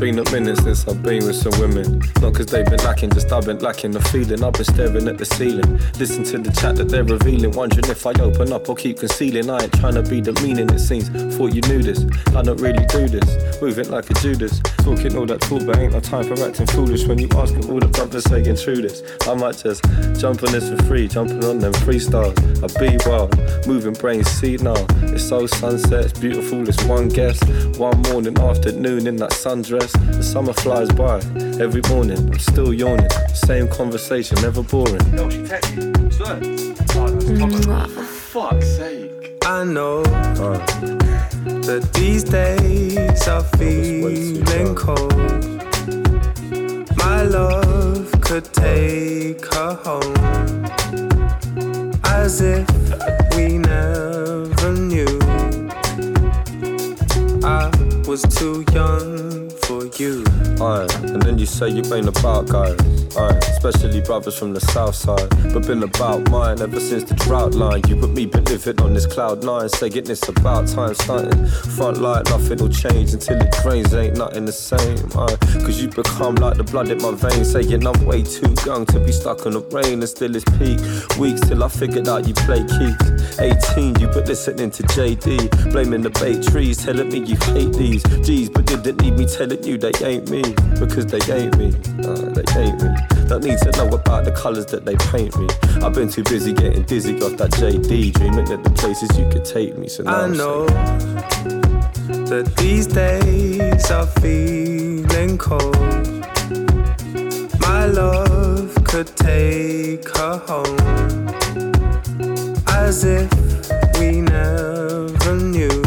I've been with some women. Not cause they've been lacking, just I've been lacking the feeling. I've been staring at the ceiling. Listen to the chat that they're revealing. Wondering if I open up or keep concealing. I ain't trying to be the meaning, it seems. Thought you knew this. I don't really do this. Moving like a Judas. Talking all that talk, but ain't no time for acting foolish. When you ask them all the brothers saying true this. I might just jump on this for free. Jumping on them freestyles. I be wild. Moving brains, see now. It's so sunset, it's beautiful. It's one guess. One morning, afternoon in that sundress. The summer flies flies by every morning. I'm still yawning. Same conversation, never boring. Yo, she texted. Swear. Oh, for fuck's sake. I know uh. that these days are feeling cold. My love could take her home as if we never knew. I was too young for you. You say you've ain't about guys. Aye, especially brothers from the south side. But been about mine ever since the drought line. You but me been living on this cloud nine, saying it's about time starting. Front light, nothing will change until it drains, ain't nothing the same. Aye, cause you become like the blood in my veins, saying I'm way too young to be stuck in the rain and still it's peak. Weeks till I figured out you play keys. 18, you but listening to JD, blaming the bay trees, telling me you hate these G's, but didn't need me telling you they ain't me because they ain't me. Uh, they ain't me. Don't need to know about the colours that they paint me. I've been too busy getting dizzy off that JD, dreaming of the places you could take me. So now I know that these days are feeling cold. My love could take her home as if we never knew.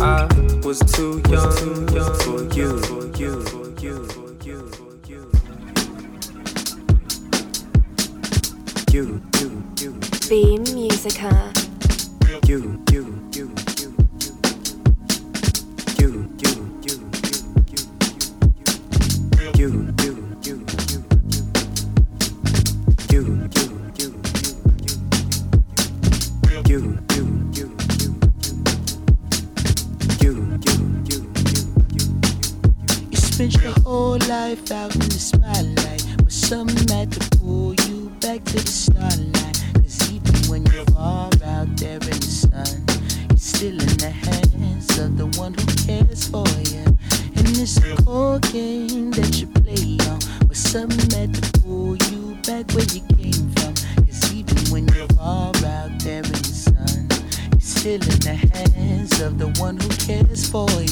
I was too young, too young You. Beam Musica. You. You. You. You. You. You. You. whole life out in the spotlight. But something had to pull you back to the starlight. for you. In this cold game that you play on, with something had to pull you back where you came from. Cause even when you're far out there in the sun, you're still in the hands of the one who cares for you.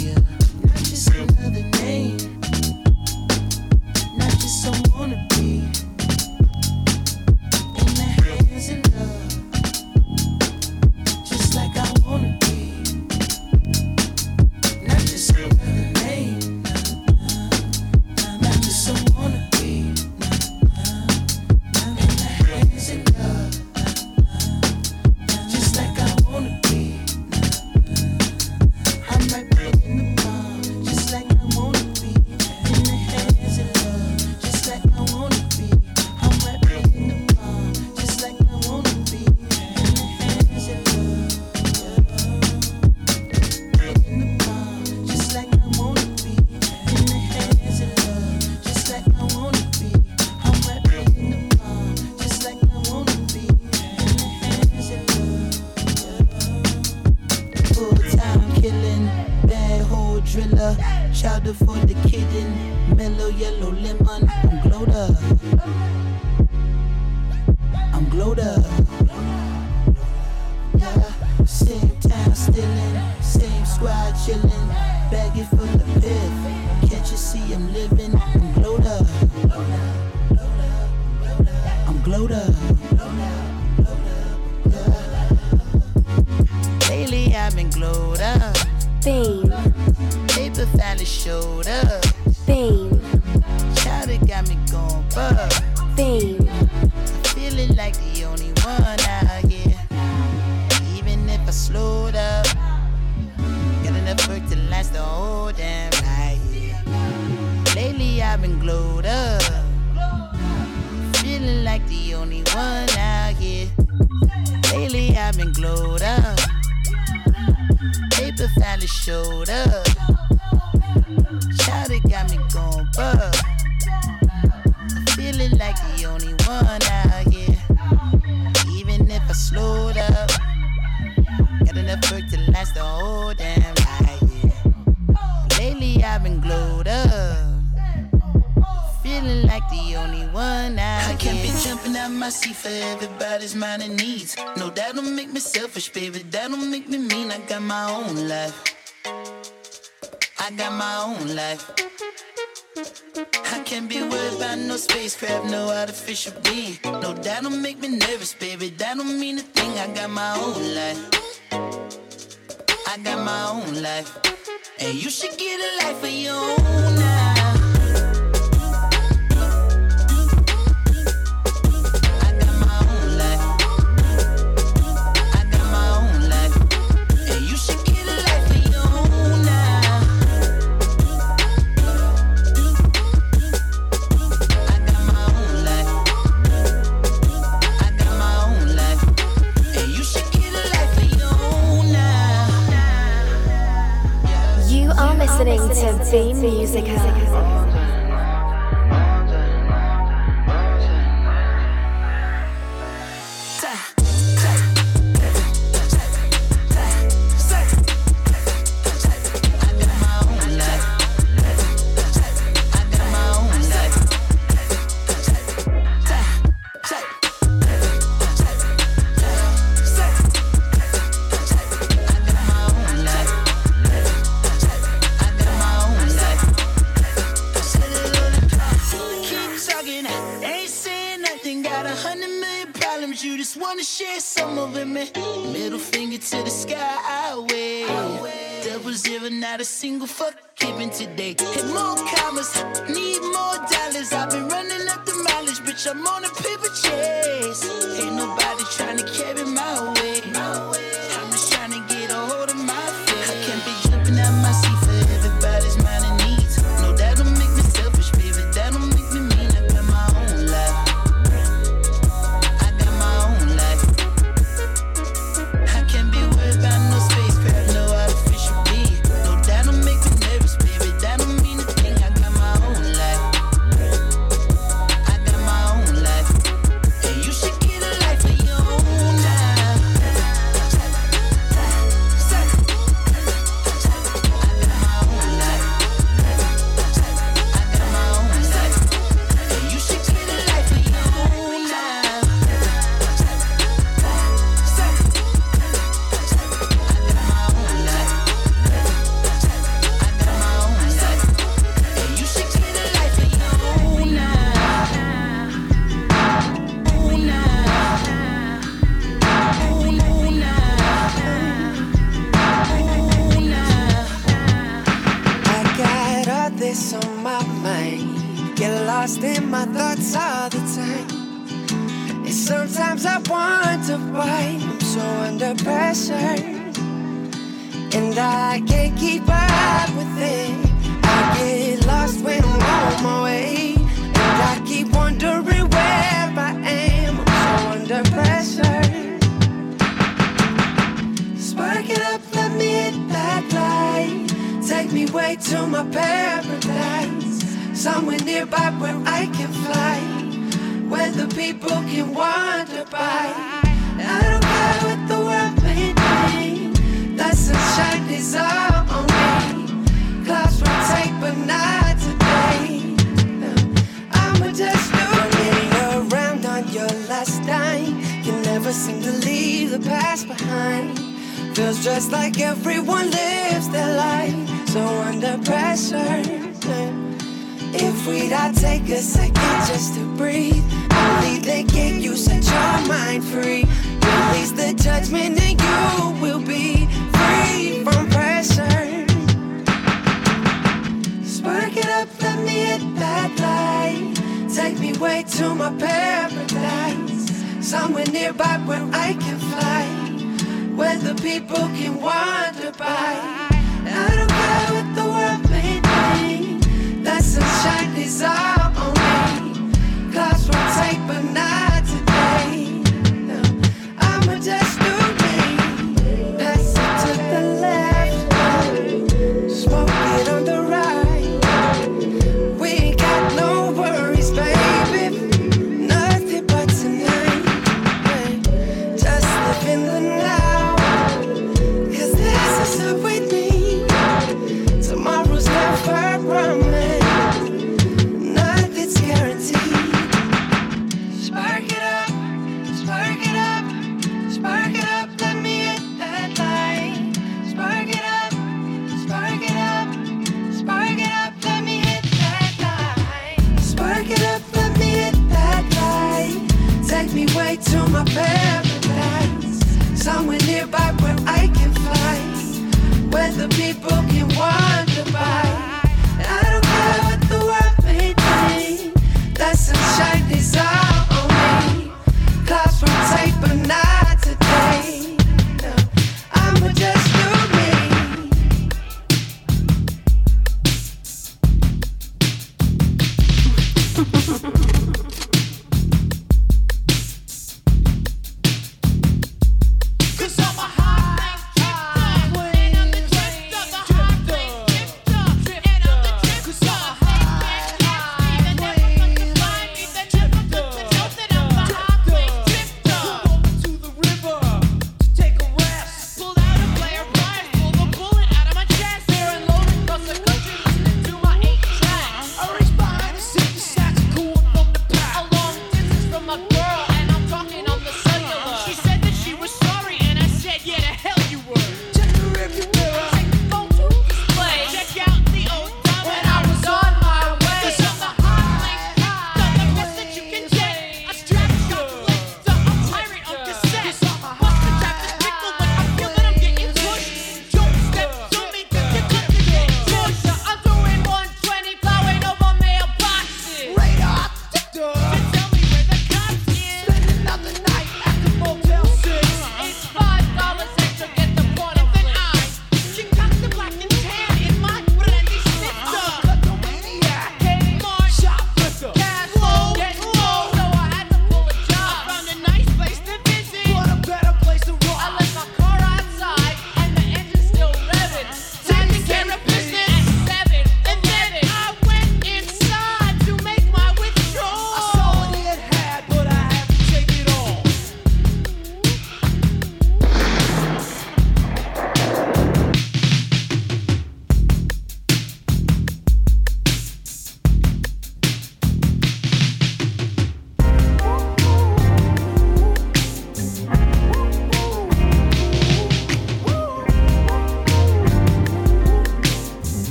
showed up. Got enough work to last the whole damn night. Yeah. Lately I've been glowed up. Feeling like the only one I, I can't be jumping out my seat for everybody's mind and needs. No, that don't make me selfish, baby. That don't make me mean. I got my own life. I got my own life. I can't be worried about no spacecraft, no artificial being. No, that don't make me nervous, baby. That don't mean a thing. I got my own life. I got my own life. And you should get a life of your own. Same music. House. was here not a single fuck given today. Hit more commas, need more dollars. I've been running up the mileage, bitch. I'm on a paper chase. Ain't nobody trying to carry. It up, hit that light. Take me way to my paradise. Somewhere nearby where I can fly. Where the people can wander by. I don't care what the world may think. The sunshine is all on me. Clouds rotate, but not today. I'ma just around on your last dime. You never seem to leave the past behind. Feels just like everyone lives their life so under pressure. If we'd take a second just to breathe, only then can you set your mind free. Release the judgment and you will be free from pressure. Spark it up, let me hit that light. Take me way to my paradise. Somewhere nearby where I can fly. Where the people can wander by. I don't care what the world may think. That sunshine is all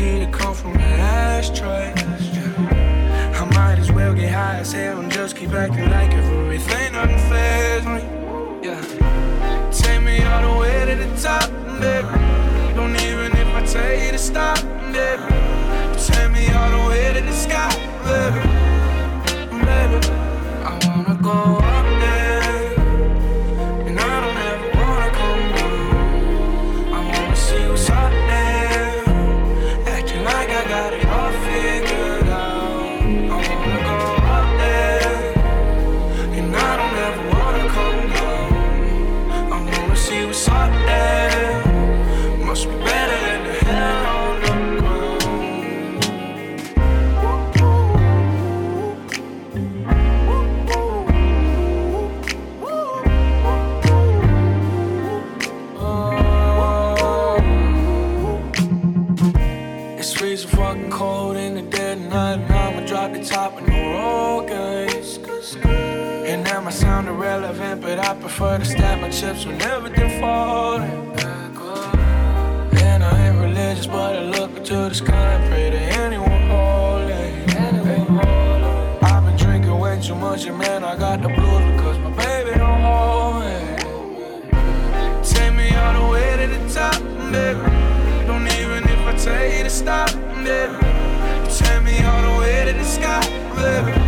hear the call from the ashtray. I might as well get high as hell and just keep acting like everything unfazed me. Yeah. Take me all the way to the top, baby. Don't even if I tell you to stop, baby. I prefer to stack my chips when everything falling. And I ain't religious, but I look into the sky and pray to anyone holding. I've been drinking way too much, and man, I got the blues because my baby don't hold it. Take me all the way to the top, baby. Don't even if I tell you to stop, baby. Take me all the way to the sky, baby.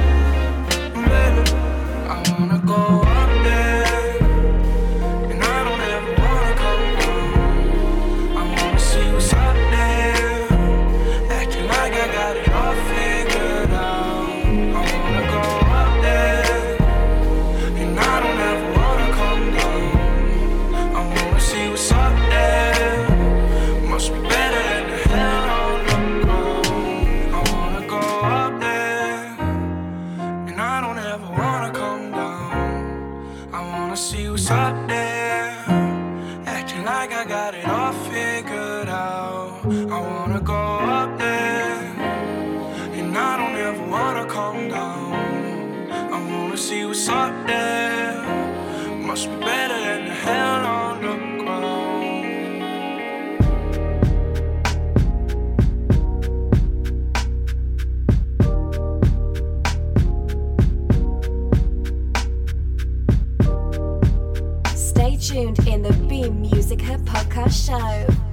tuned in the Beam Music Hub podcast show.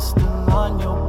wasting on your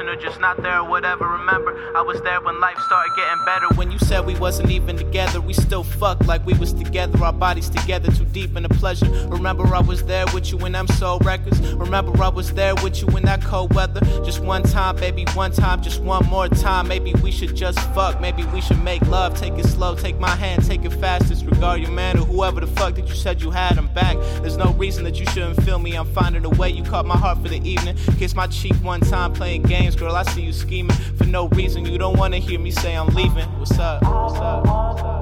or just not there whatever. I was there when life started getting better. When you said we wasn't even together, we still fucked like we was together. Our bodies together, too deep in the pleasure. Remember, I was there with you in them soul records. Remember, I was there with you in that cold weather. Just one time, baby, one time, just one more time. Maybe we should just fuck. Maybe we should make love. Take it slow, take my hand, take it fast. Disregard your man or whoever the fuck that you said you had I'm back. There's no reason that you shouldn't feel me. I'm finding a way. You caught my heart for the evening. Kiss my cheek one time, playing games, girl. I see you scheming for no reason. And you don't wanna hear me say I'm leaving. What's up? What's up? What's up?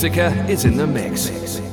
Musica is in the mix.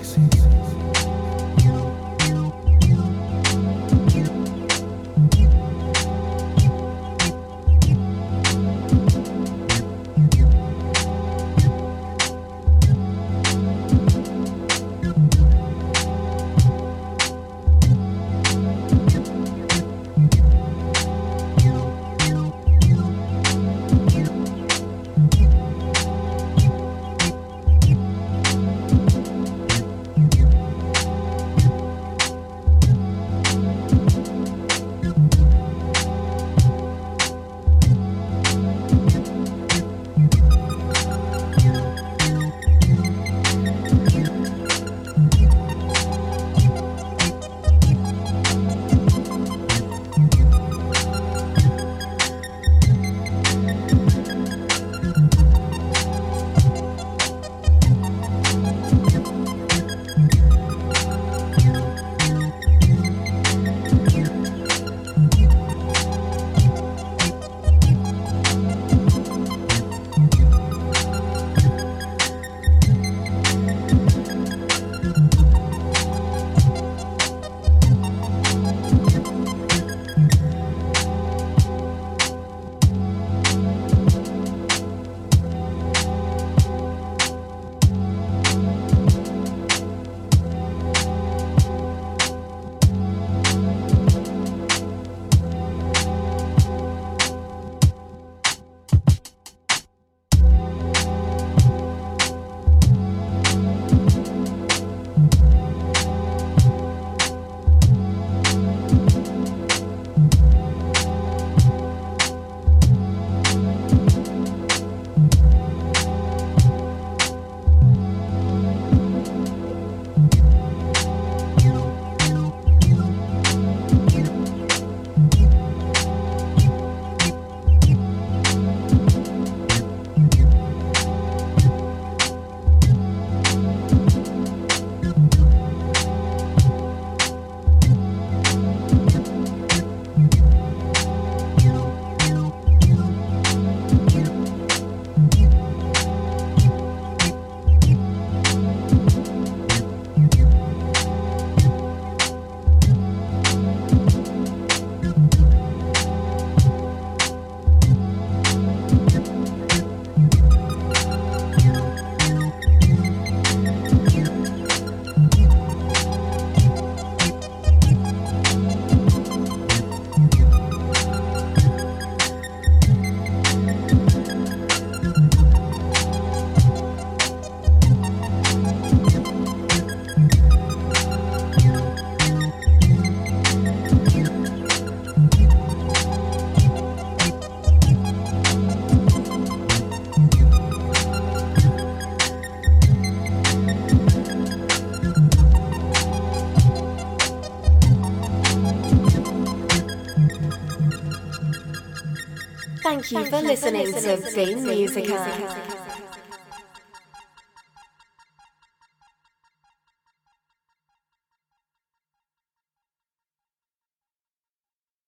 For listening to Beam Musica.